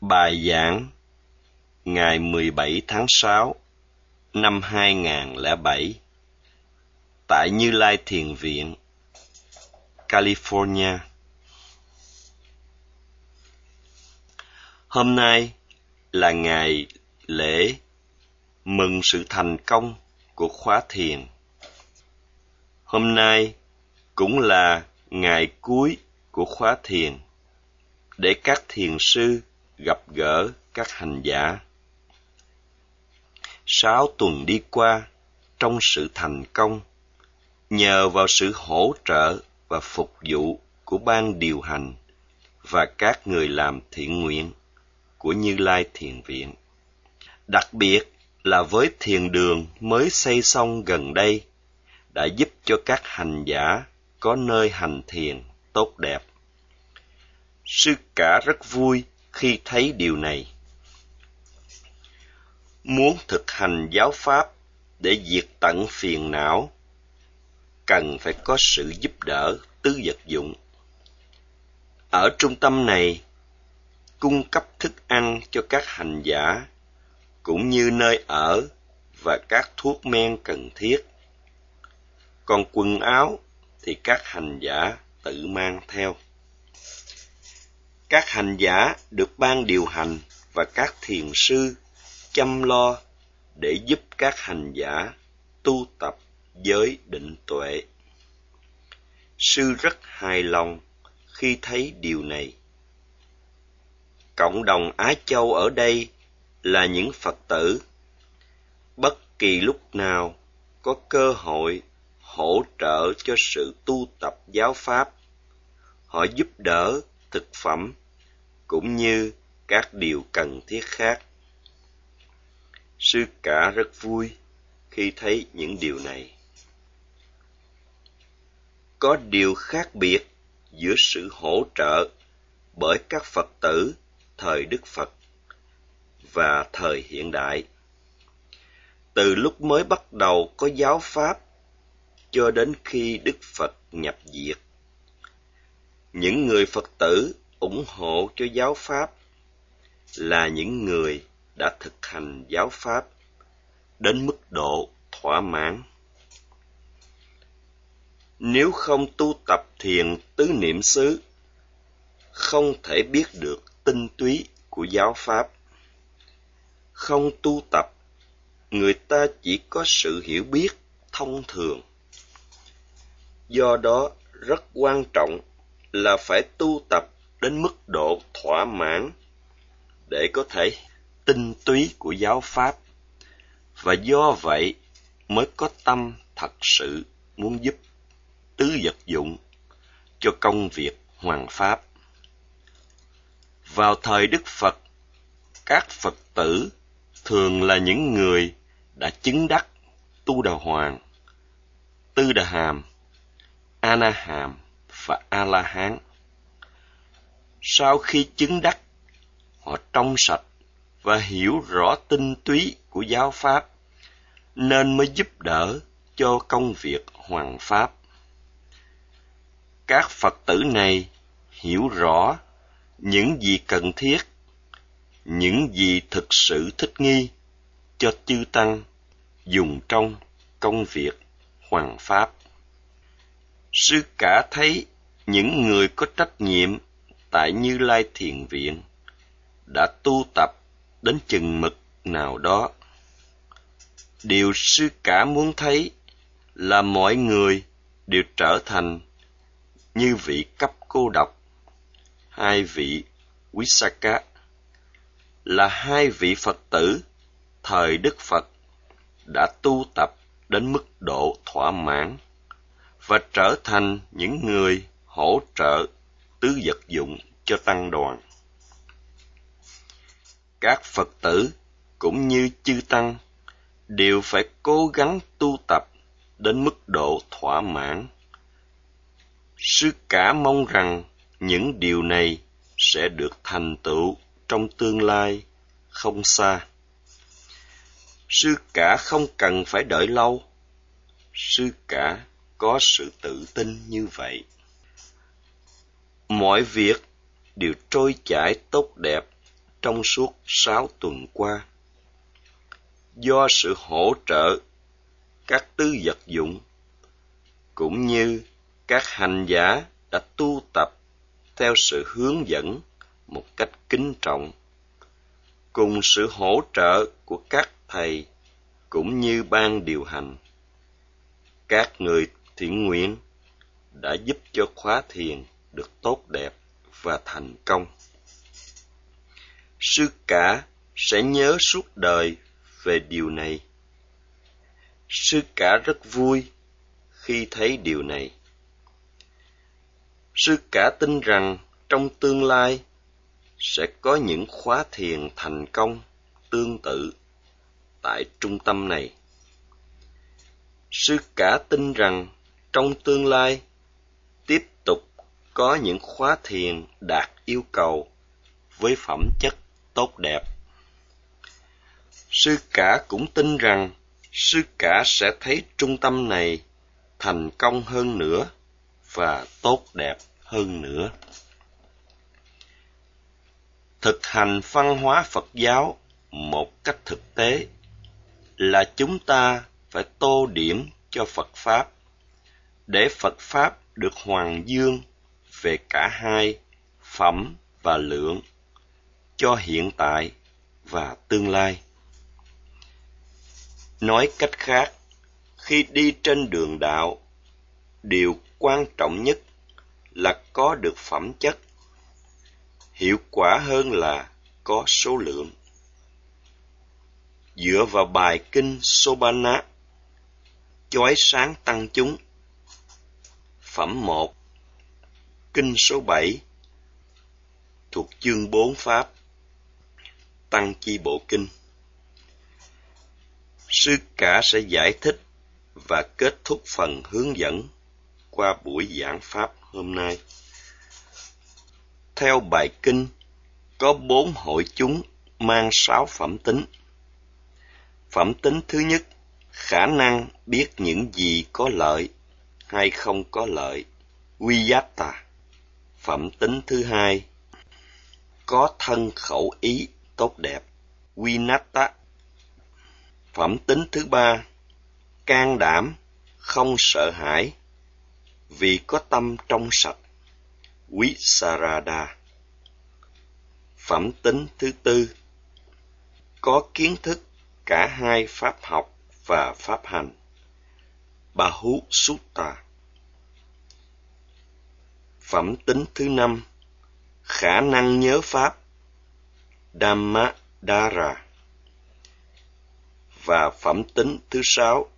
Bài giảng ngày 17 tháng 6 năm 2007 tại Như Lai Thiền Viện, California. Hôm nay là ngày lễ mừng sự thành công của khóa thiền. Hôm nay cũng là ngày cuối của khóa thiền để các thiền sư gặp gỡ các hành giả. Sáu tuần đi qua trong sự thành công, nhờ vào sự hỗ trợ và phục vụ của ban điều hành và các người làm thiện nguyện của Như Lai Thiền Viện. Đặc biệt là với thiền đường mới xây xong gần đây, đã giúp cho các hành giả có nơi hành thiền tốt đẹp. Sư cả rất vui khi thấy điều này. Muốn thực hành giáo pháp để diệt tận phiền não, cần phải có sự giúp đỡ tứ vật dụng. Ở trung tâm này, cung cấp thức ăn cho các hành giả, cũng như nơi ở và các thuốc men cần thiết. Còn quần áo thì các hành giả tự mang theo các hành giả được ban điều hành và các thiền sư chăm lo để giúp các hành giả tu tập giới định tuệ. Sư rất hài lòng khi thấy điều này. Cộng đồng Á Châu ở đây là những Phật tử. Bất kỳ lúc nào có cơ hội hỗ trợ cho sự tu tập giáo pháp, họ giúp đỡ thực phẩm cũng như các điều cần thiết khác. Sư cả rất vui khi thấy những điều này. Có điều khác biệt giữa sự hỗ trợ bởi các Phật tử thời Đức Phật và thời hiện đại. Từ lúc mới bắt đầu có giáo pháp cho đến khi Đức Phật nhập diệt, những người Phật tử ủng hộ cho giáo pháp là những người đã thực hành giáo pháp đến mức độ thỏa mãn. Nếu không tu tập thiền tứ niệm xứ, không thể biết được tinh túy của giáo pháp. Không tu tập, người ta chỉ có sự hiểu biết thông thường. Do đó, rất quan trọng là phải tu tập đến mức độ thỏa mãn để có thể tinh túy của giáo pháp. Và do vậy mới có tâm thật sự muốn giúp tứ vật dụng cho công việc hoàng pháp. Vào thời đức phật, các phật tử thường là những người đã chứng đắc tu đà hoàng, tư đà hàm, a na hàm và a la hán sau khi chứng đắc, họ trong sạch và hiểu rõ tinh túy của giáo pháp, nên mới giúp đỡ cho công việc hoàng pháp. Các Phật tử này hiểu rõ những gì cần thiết, những gì thực sự thích nghi cho chư tăng dùng trong công việc hoàng pháp. Sư cả thấy những người có trách nhiệm tại Như Lai Thiền Viện đã tu tập đến chừng mực nào đó. Điều sư cả muốn thấy là mọi người đều trở thành như vị cấp cô độc, hai vị Wisaka là hai vị Phật tử thời Đức Phật đã tu tập đến mức độ thỏa mãn và trở thành những người hỗ trợ tứ vật dụng cho tăng đoàn. Các Phật tử cũng như chư tăng đều phải cố gắng tu tập đến mức độ thỏa mãn. Sư cả mong rằng những điều này sẽ được thành tựu trong tương lai không xa. Sư cả không cần phải đợi lâu. Sư cả có sự tự tin như vậy mọi việc đều trôi chảy tốt đẹp trong suốt sáu tuần qua. Do sự hỗ trợ các tư vật dụng, cũng như các hành giả đã tu tập theo sự hướng dẫn một cách kính trọng cùng sự hỗ trợ của các thầy cũng như ban điều hành, các người thiện nguyện đã giúp cho khóa thiền được tốt đẹp và thành công. Sư cả sẽ nhớ suốt đời về điều này. Sư cả rất vui khi thấy điều này. Sư cả tin rằng trong tương lai sẽ có những khóa thiền thành công tương tự tại trung tâm này. Sư cả tin rằng trong tương lai có những khóa thiền đạt yêu cầu với phẩm chất tốt đẹp. Sư cả cũng tin rằng sư cả sẽ thấy trung tâm này thành công hơn nữa và tốt đẹp hơn nữa. Thực hành văn hóa phật giáo một cách thực tế là chúng ta phải tô điểm cho phật pháp để phật pháp được hoàng dương về cả hai, phẩm và lượng, cho hiện tại và tương lai. Nói cách khác, khi đi trên đường đạo, điều quan trọng nhất là có được phẩm chất. Hiệu quả hơn là có số lượng. Dựa vào bài kinh Sobana chói sáng tăng chúng. Phẩm một kinh số bảy thuộc chương bốn pháp tăng chi bộ kinh sư cả sẽ giải thích và kết thúc phần hướng dẫn qua buổi giảng pháp hôm nay. Theo bài kinh, có bốn hội chúng mang sáu phẩm tính. Phẩm tính thứ nhất, khả năng biết những gì có lợi hay không có lợi, Viyatta. Phẩm tính thứ hai, có thân khẩu ý tốt đẹp, Vinatta. Phẩm tính thứ ba, can đảm, không sợ hãi, vì có tâm trong sạch. Visarada Phẩm tính thứ tư. Có kiến thức cả hai pháp học và pháp hành. Bahu Sutta. Phẩm tính thứ năm Khả năng nhớ pháp Dhammadara Và phẩm tính thứ sáu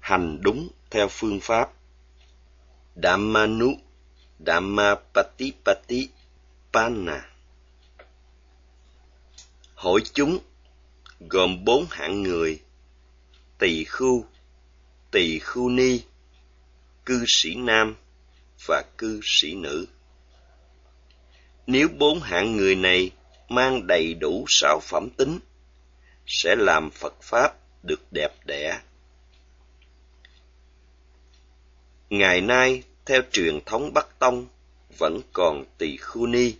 Hành đúng theo phương pháp Dhammanu Dhammapatipati Panna. Hội chúng gồm bốn hạng người tỳ khưu tỳ khưu ni, cư sĩ nam và cư sĩ nữ. Nếu bốn hạng người này mang đầy đủ sáu phẩm tính, sẽ làm Phật Pháp được đẹp đẽ Ngày nay, theo truyền thống Bắc Tông, vẫn còn tỳ khu ni.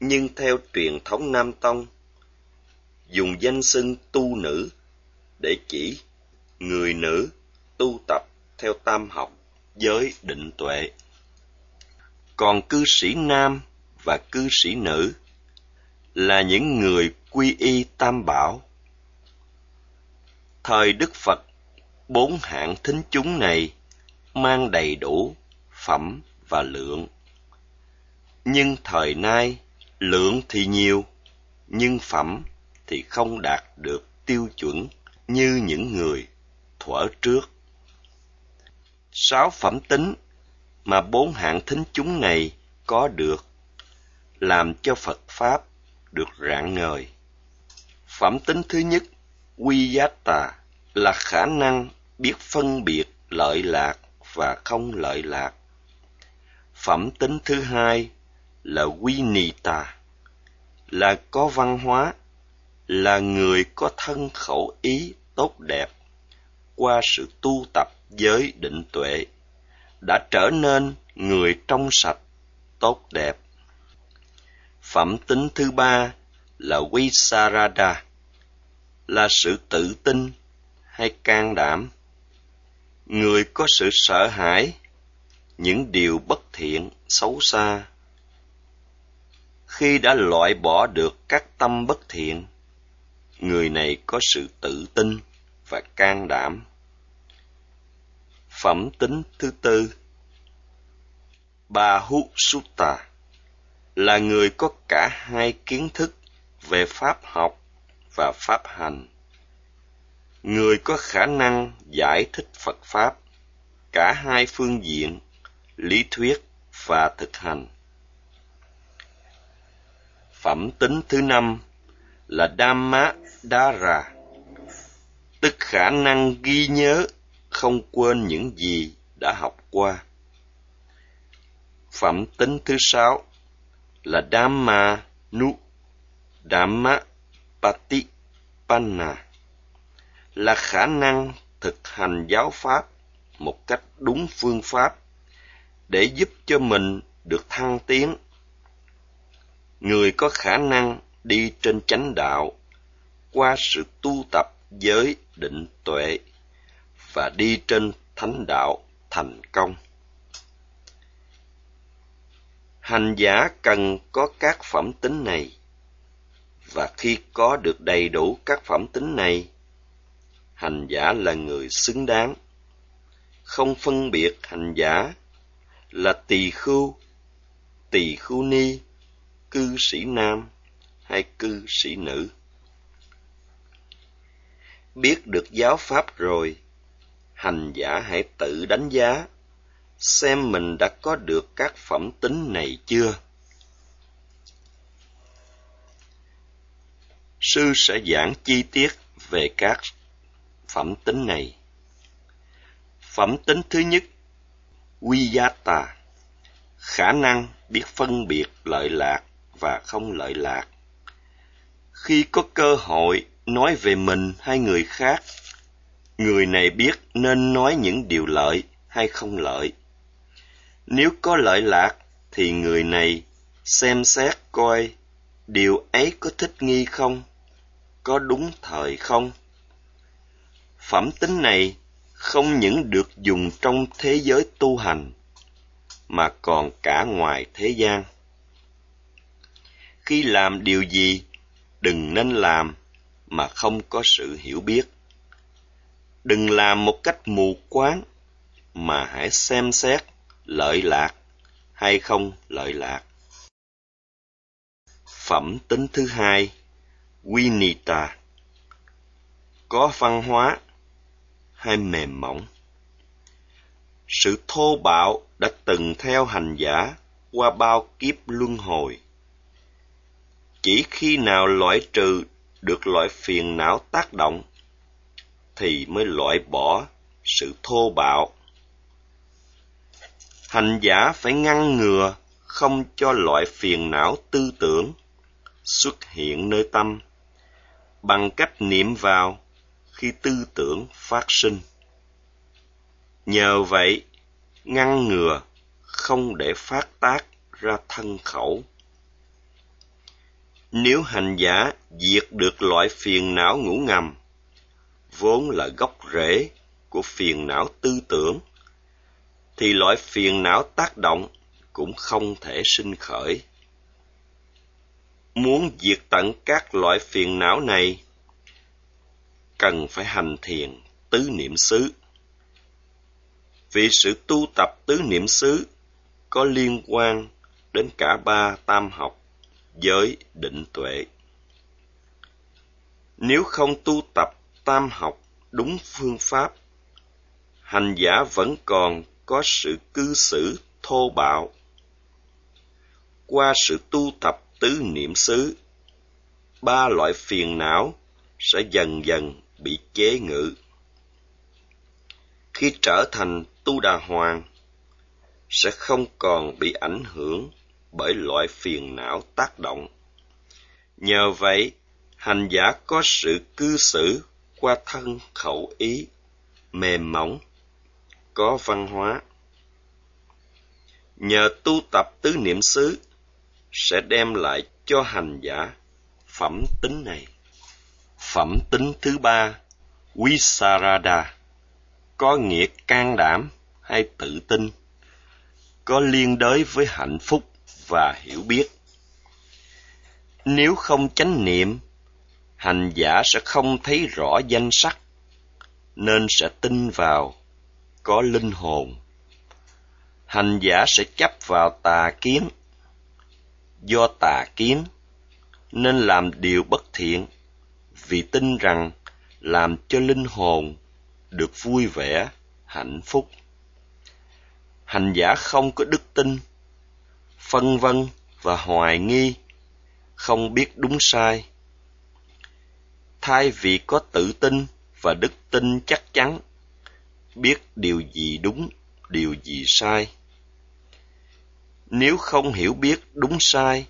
Nhưng theo truyền thống Nam Tông, dùng danh xưng tu nữ để chỉ người nữ tu tập theo tam học giới định tuệ. Còn cư sĩ nam và cư sĩ nữ là những người quy y tam bảo. Thời Đức Phật, bốn hạng thính chúng này mang đầy đủ phẩm và lượng. Nhưng thời nay, lượng thì nhiều, nhưng phẩm thì không đạt được tiêu chuẩn như những người thuở trước. Sáu phẩm tính mà bốn hạng thính chúng này có được làm cho Phật Pháp được rạng ngời. Phẩm tính thứ nhất, quy giá tà, là khả năng biết phân biệt lợi lạc và không lợi lạc. Phẩm tính thứ hai là Winita, là có văn hóa, là người có thân khẩu ý tốt đẹp qua sự tu tập giới định tuệ đã trở nên người trong sạch tốt đẹp Phẩm tính thứ ba là Visarada, là sự tự tin hay can đảm. Người có sự sợ hãi, những điều bất thiện, xấu xa. Khi đã loại bỏ được các tâm bất thiện, người này có sự tự tin và can đảm. Phẩm tính thứ tư Bahusutta là người có cả hai kiến thức về pháp học và pháp hành. Người có khả năng giải thích Phật Pháp, cả hai phương diện, lý thuyết và thực hành. Phẩm tính thứ năm là Dhamma Dara, tức khả năng ghi nhớ, không quên những gì đã học qua. Phẩm tính thứ sáu là Dhamma Nu, Dhamma Patipanna, là khả năng thực hành giáo pháp một cách đúng phương pháp để giúp cho mình được thăng tiến. Người có khả năng đi trên chánh đạo qua sự tu tập giới định tuệ và đi trên thánh đạo thành công. Hành giả cần có các phẩm tính này, và khi có được đầy đủ các phẩm tính này, hành giả là người xứng đáng. Không phân biệt hành giả là tỳ khưu, tỳ khưu ni, cư sĩ nam hay cư sĩ nữ. Biết được giáo pháp rồi, hành giả hãy tự đánh giá xem mình đã có được các phẩm tính này chưa. Sư sẽ giảng chi tiết về các phẩm tính này. Phẩm tính thứ nhất, Viyata, khả năng biết phân biệt lợi lạc và không lợi lạc. Khi có cơ hội nói về mình hay người khác, người này biết nên nói những điều lợi hay không lợi nếu có lợi lạc thì người này xem xét coi điều ấy có thích nghi không, có đúng thời không. Phẩm tính này không những được dùng trong thế giới tu hành, mà còn cả ngoài thế gian. Khi làm điều gì, đừng nên làm mà không có sự hiểu biết. Đừng làm một cách mù quáng, mà hãy xem xét lợi lạc hay không lợi lạc. Phẩm tính thứ hai, Winita, có văn hóa hay mềm mỏng. Sự thô bạo đã từng theo hành giả qua bao kiếp luân hồi. Chỉ khi nào loại trừ được loại phiền não tác động, thì mới loại bỏ sự thô bạo. Hành giả phải ngăn ngừa không cho loại phiền não tư tưởng xuất hiện nơi tâm bằng cách niệm vào khi tư tưởng phát sinh. Nhờ vậy ngăn ngừa không để phát tác ra thân khẩu nếu hành giả diệt được loại phiền não ngủ ngầm vốn là gốc rễ của phiền não tư tưởng thì loại phiền não tác động cũng không thể sinh khởi. Muốn diệt tận các loại phiền não này, cần phải hành thiền tứ niệm xứ. Vì sự tu tập tứ niệm xứ có liên quan đến cả ba tam học, giới, định tuệ. Nếu không tu tập tam học đúng phương pháp, hành giả vẫn còn có sự cư xử thô bạo. Qua sự tu tập tứ niệm xứ, ba loại phiền não sẽ dần dần bị chế ngự. Khi trở thành tu đà hoàng, sẽ không còn bị ảnh hưởng bởi loại phiền não tác động. Nhờ vậy, hành giả có sự cư xử qua thân khẩu ý mềm mỏng có văn hóa. Nhờ tu tập tứ niệm xứ sẽ đem lại cho hành giả phẩm tính này. Phẩm tính thứ ba, Visarada, có nghĩa can đảm hay tự tin, có liên đới với hạnh phúc và hiểu biết. Nếu không chánh niệm, hành giả sẽ không thấy rõ danh sắc, nên sẽ tin vào có linh hồn. Hành giả sẽ chấp vào tà kiến, do tà kiến nên làm điều bất thiện vì tin rằng làm cho linh hồn được vui vẻ hạnh phúc hành giả không có đức tin phân vân và hoài nghi, không biết đúng sai. Thay vì có tự tin và đức tin chắc chắn, biết điều gì đúng, điều gì sai. Nếu không hiểu biết đúng sai,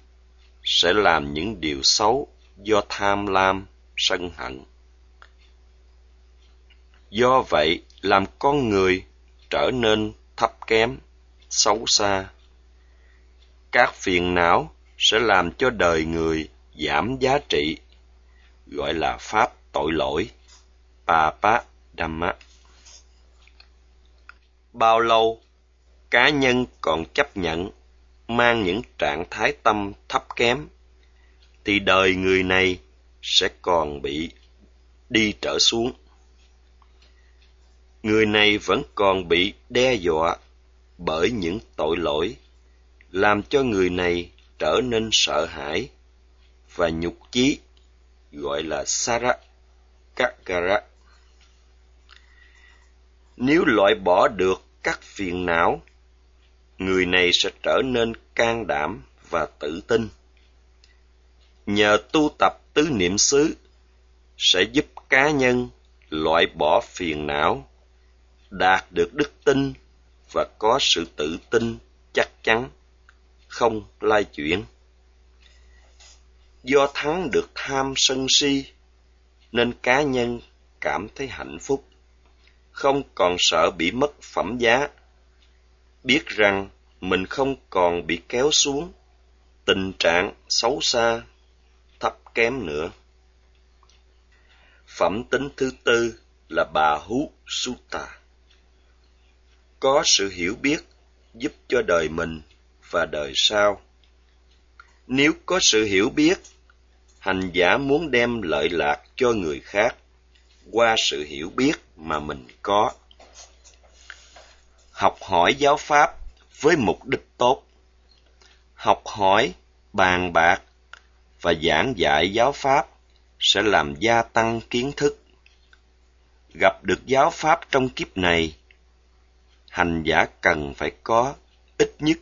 sẽ làm những điều xấu do tham lam, sân hận. Do vậy, làm con người trở nên thấp kém, xấu xa các phiền não sẽ làm cho đời người giảm giá trị, gọi là pháp tội lỗi, papa dhamma. Bao lâu cá nhân còn chấp nhận mang những trạng thái tâm thấp kém, thì đời người này sẽ còn bị đi trở xuống. Người này vẫn còn bị đe dọa bởi những tội lỗi làm cho người này trở nên sợ hãi và nhục chí gọi là sara kakara nếu loại bỏ được các phiền não người này sẽ trở nên can đảm và tự tin. Nhờ tu tập tứ niệm xứ sẽ giúp cá nhân loại bỏ phiền não, đạt được đức tin và có sự tự tin chắc chắn, không lai chuyển. Do thắng được tham sân si, nên cá nhân cảm thấy hạnh phúc, không còn sợ bị mất phẩm giá. Biết rằng mình không còn bị kéo xuống tình trạng xấu xa thấp kém nữa. Phẩm tính thứ tư là bà hú sutta có sự hiểu biết giúp cho đời mình và đời sau. Nếu có sự hiểu biết, hành giả muốn đem lợi lạc cho người khác qua sự hiểu biết mà mình có. Học hỏi giáo pháp với mục đích tốt. Học hỏi, bàn bạc và giảng dạy giáo pháp sẽ làm gia tăng kiến thức. Gặp được giáo pháp trong kiếp này, hành giả cần phải có ít nhất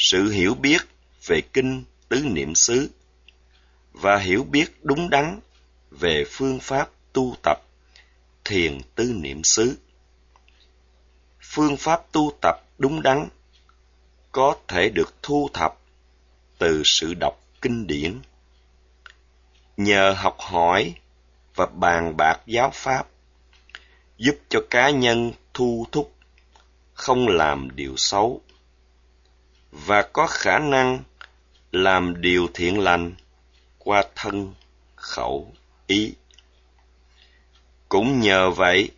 sự hiểu biết về kinh tứ niệm xứ và hiểu biết đúng đắn về phương pháp tu tập thiền tứ niệm xứ. Phương pháp tu tập đúng đắn có thể được thu thập từ sự đọc kinh điển, nhờ học hỏi và bàn bạc giáo pháp, giúp cho cá nhân thu thúc, không làm điều xấu và có khả năng làm điều thiện lành qua thân, khẩu, ý. Cũng nhờ vậy,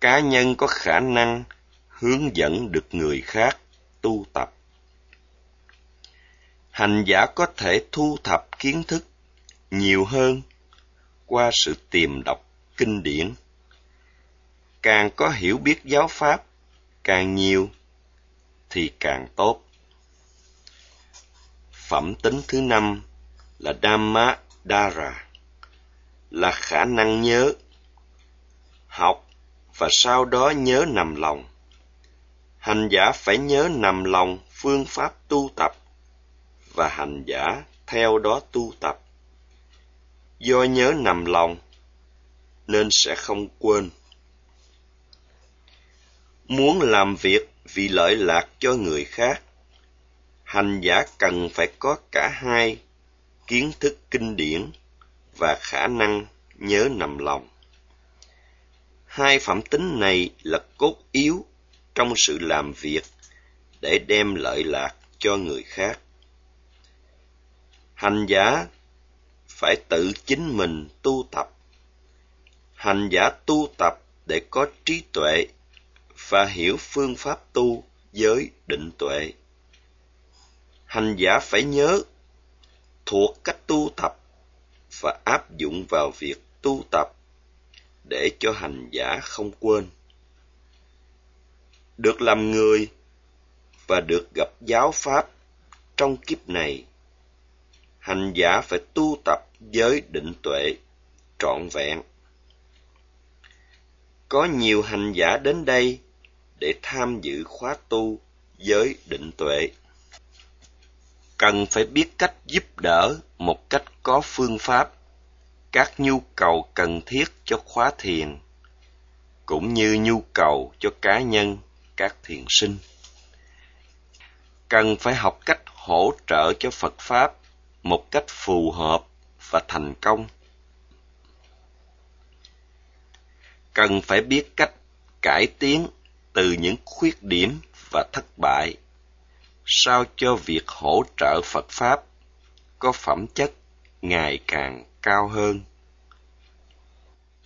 cá nhân có khả năng hướng dẫn được người khác tu tập. Hành giả có thể thu thập kiến thức nhiều hơn qua sự tìm đọc kinh điển. Càng có hiểu biết giáo pháp càng nhiều thì càng tốt phẩm tính thứ năm là dhamma dara là khả năng nhớ, học và sau đó nhớ nằm lòng. Hành giả phải nhớ nằm lòng phương pháp tu tập và hành giả theo đó tu tập. Do nhớ nằm lòng nên sẽ không quên. Muốn làm việc vì lợi lạc cho người khác hành giả cần phải có cả hai kiến thức kinh điển và khả năng nhớ nằm lòng hai phẩm tính này là cốt yếu trong sự làm việc để đem lợi lạc cho người khác hành giả phải tự chính mình tu tập. Hành giả tu tập để có trí tuệ và hiểu phương pháp tu với định tuệ. Hành giả phải nhớ thuộc cách tu tập và áp dụng vào việc tu tập để cho hành giả không quên. Được làm người và được gặp giáo pháp trong kiếp này, hành giả phải tu tập với định tuệ trọn vẹn. Có nhiều hành giả đến đây để tham dự khóa tu với định tuệ. Cần phải biết cách giúp đỡ một cách có phương pháp, các nhu cầu cần thiết cho khóa thiền, cũng như nhu cầu cho cá nhân, các thiền sinh. Cần phải học cách hỗ trợ cho phật pháp một cách phù hợp và thành công. Cần phải biết cách cải tiến từ những khuyết điểm và thất bại sao cho việc hỗ trợ phật pháp có phẩm chất ngày càng cao hơn.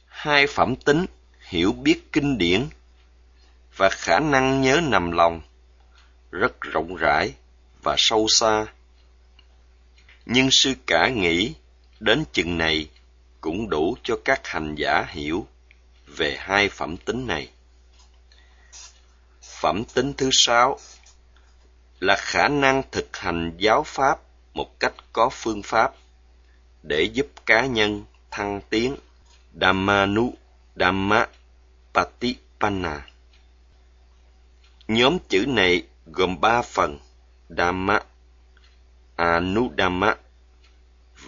Hai phẩm tính hiểu biết kinh điển và khả năng nhớ nằm lòng rất rộng rãi và sâu xa. Nhưng sư cả nghĩ đến chừng này cũng đủ cho các hành giả hiểu về hai phẩm tính này. Phẩm tính thứ sáu là khả năng thực hành giáo pháp một cách có phương pháp để giúp cá nhân thăng tiến Dhammanu Dhamma Patipanna. Nhóm chữ này gồm ba phần Dhamma, Anudhamma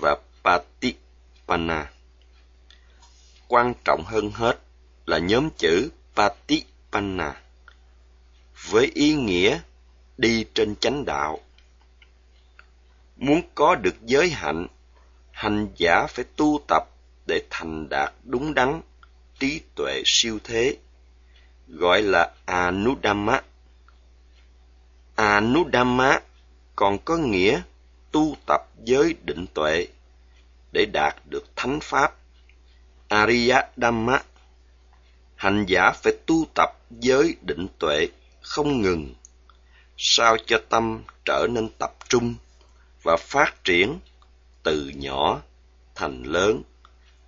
và Patipanna. Quan trọng hơn hết là nhóm chữ Patipanna với ý nghĩa đi trên chánh đạo. Muốn có được giới hạnh, hành giả phải tu tập để thành đạt đúng đắn, trí tuệ siêu thế, gọi là anudhamma anudhamma còn có nghĩa tu tập giới định tuệ để đạt được thánh pháp. Ariya dhamma hành giả phải tu tập giới định tuệ không ngừng sao cho tâm trở nên tập trung và phát triển từ nhỏ thành lớn,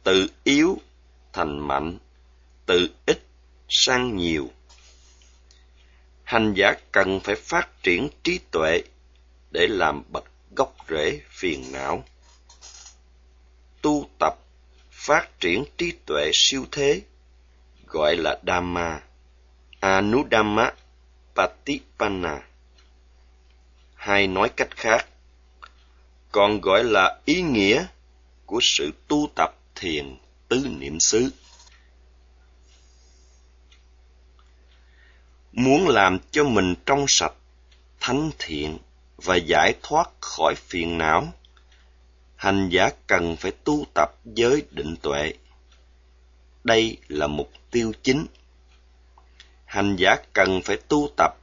từ yếu thành mạnh, từ ít sang nhiều. Hành giả cần phải phát triển trí tuệ để làm bật gốc rễ phiền não. Tu tập phát triển trí tuệ siêu thế gọi là Dhamma, Anudhamma Patipanna. Hay nói cách khác, còn gọi là ý nghĩa của sự tu tập thiền tứ niệm xứ. Muốn làm cho mình trong sạch, thánh thiện và giải thoát khỏi phiền não, hành giả cần phải tu tập giới định tuệ. Đây là mục tiêu chính. Hành giả cần phải tu tập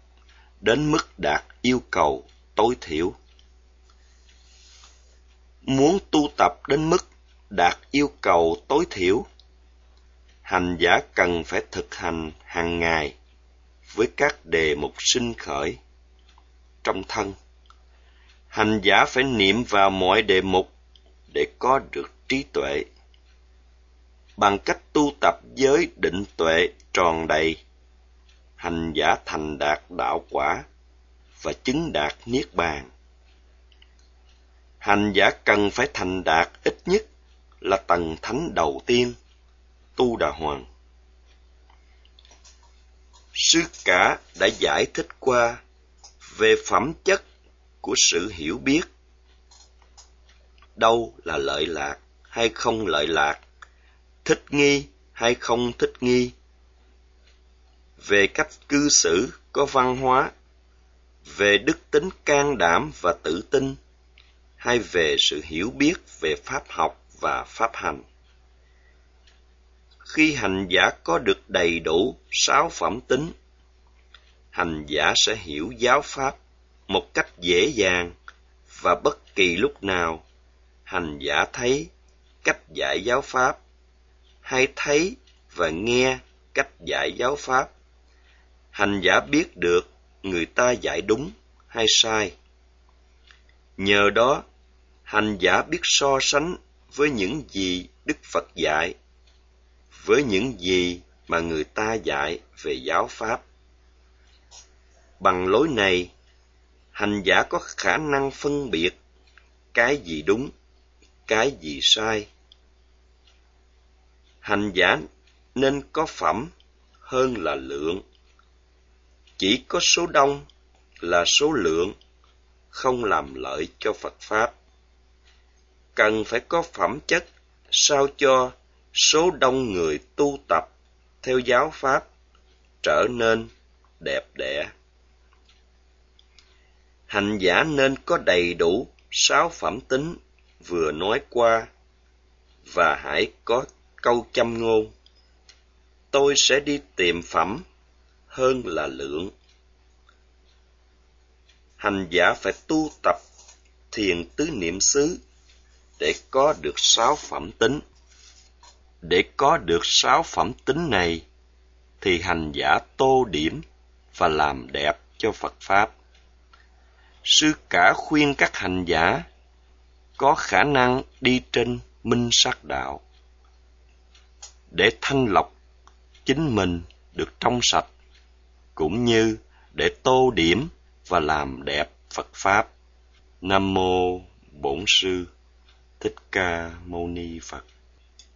đến mức đạt yêu cầu tối thiểu. Muốn tu tập đến mức đạt yêu cầu tối thiểu, hành giả cần phải thực hành hàng ngày với các đề mục sinh khởi trong thân. Hành giả phải niệm vào mọi đề mục để có được trí tuệ. Bằng cách tu tập giới định tuệ tròn đầy, hành giả thành đạt đạo quả và chứng đạt niết bàn hành giả cần phải thành đạt ít nhất là tầng thánh đầu tiên, tu đà hoàng. Sư cả đã giải thích qua về phẩm chất của sự hiểu biết. Đâu là lợi lạc hay không lợi lạc, thích nghi hay không thích nghi, về cách cư xử có văn hóa, về đức tính can đảm và tự tin, hay về sự hiểu biết về pháp học và pháp hành. Khi hành giả có được đầy đủ sáu phẩm tính, hành giả sẽ hiểu giáo pháp một cách dễ dàng và bất kỳ lúc nào hành giả thấy cách giải giáo pháp hay thấy và nghe cách giải giáo pháp hành giả biết được người ta dạy đúng hay sai. Nhờ đó, hành giả biết so sánh với những gì đức phật dạy, với những gì mà người ta dạy về giáo pháp. Bằng lối này, hành giả có khả năng phân biệt cái gì đúng, cái gì sai. Hành giả nên có phẩm hơn là lượng chỉ có số đông là số lượng, không làm lợi cho phật pháp. Cần phải có phẩm chất sao cho số đông người tu tập theo giáo pháp trở nên đẹp đẽ. Hành giả nên có đầy đủ sáu phẩm tính vừa nói qua và hãy có câu châm ngôn. Tôi sẽ đi tìm phẩm hơn là lượng. Hành giả phải tu tập thiền tứ niệm xứ để có được sáu phẩm tính. Để có được sáu phẩm tính này, thì hành giả tô điểm và làm đẹp cho phật pháp. Sư cả khuyên các hành giả có khả năng đi trên minh sát đạo, để thanh lọc chính mình được trong sạch cũng như để tô điểm và làm đẹp Phật pháp. Nam mô Bổn sư Thích Ca Mâu Ni Phật.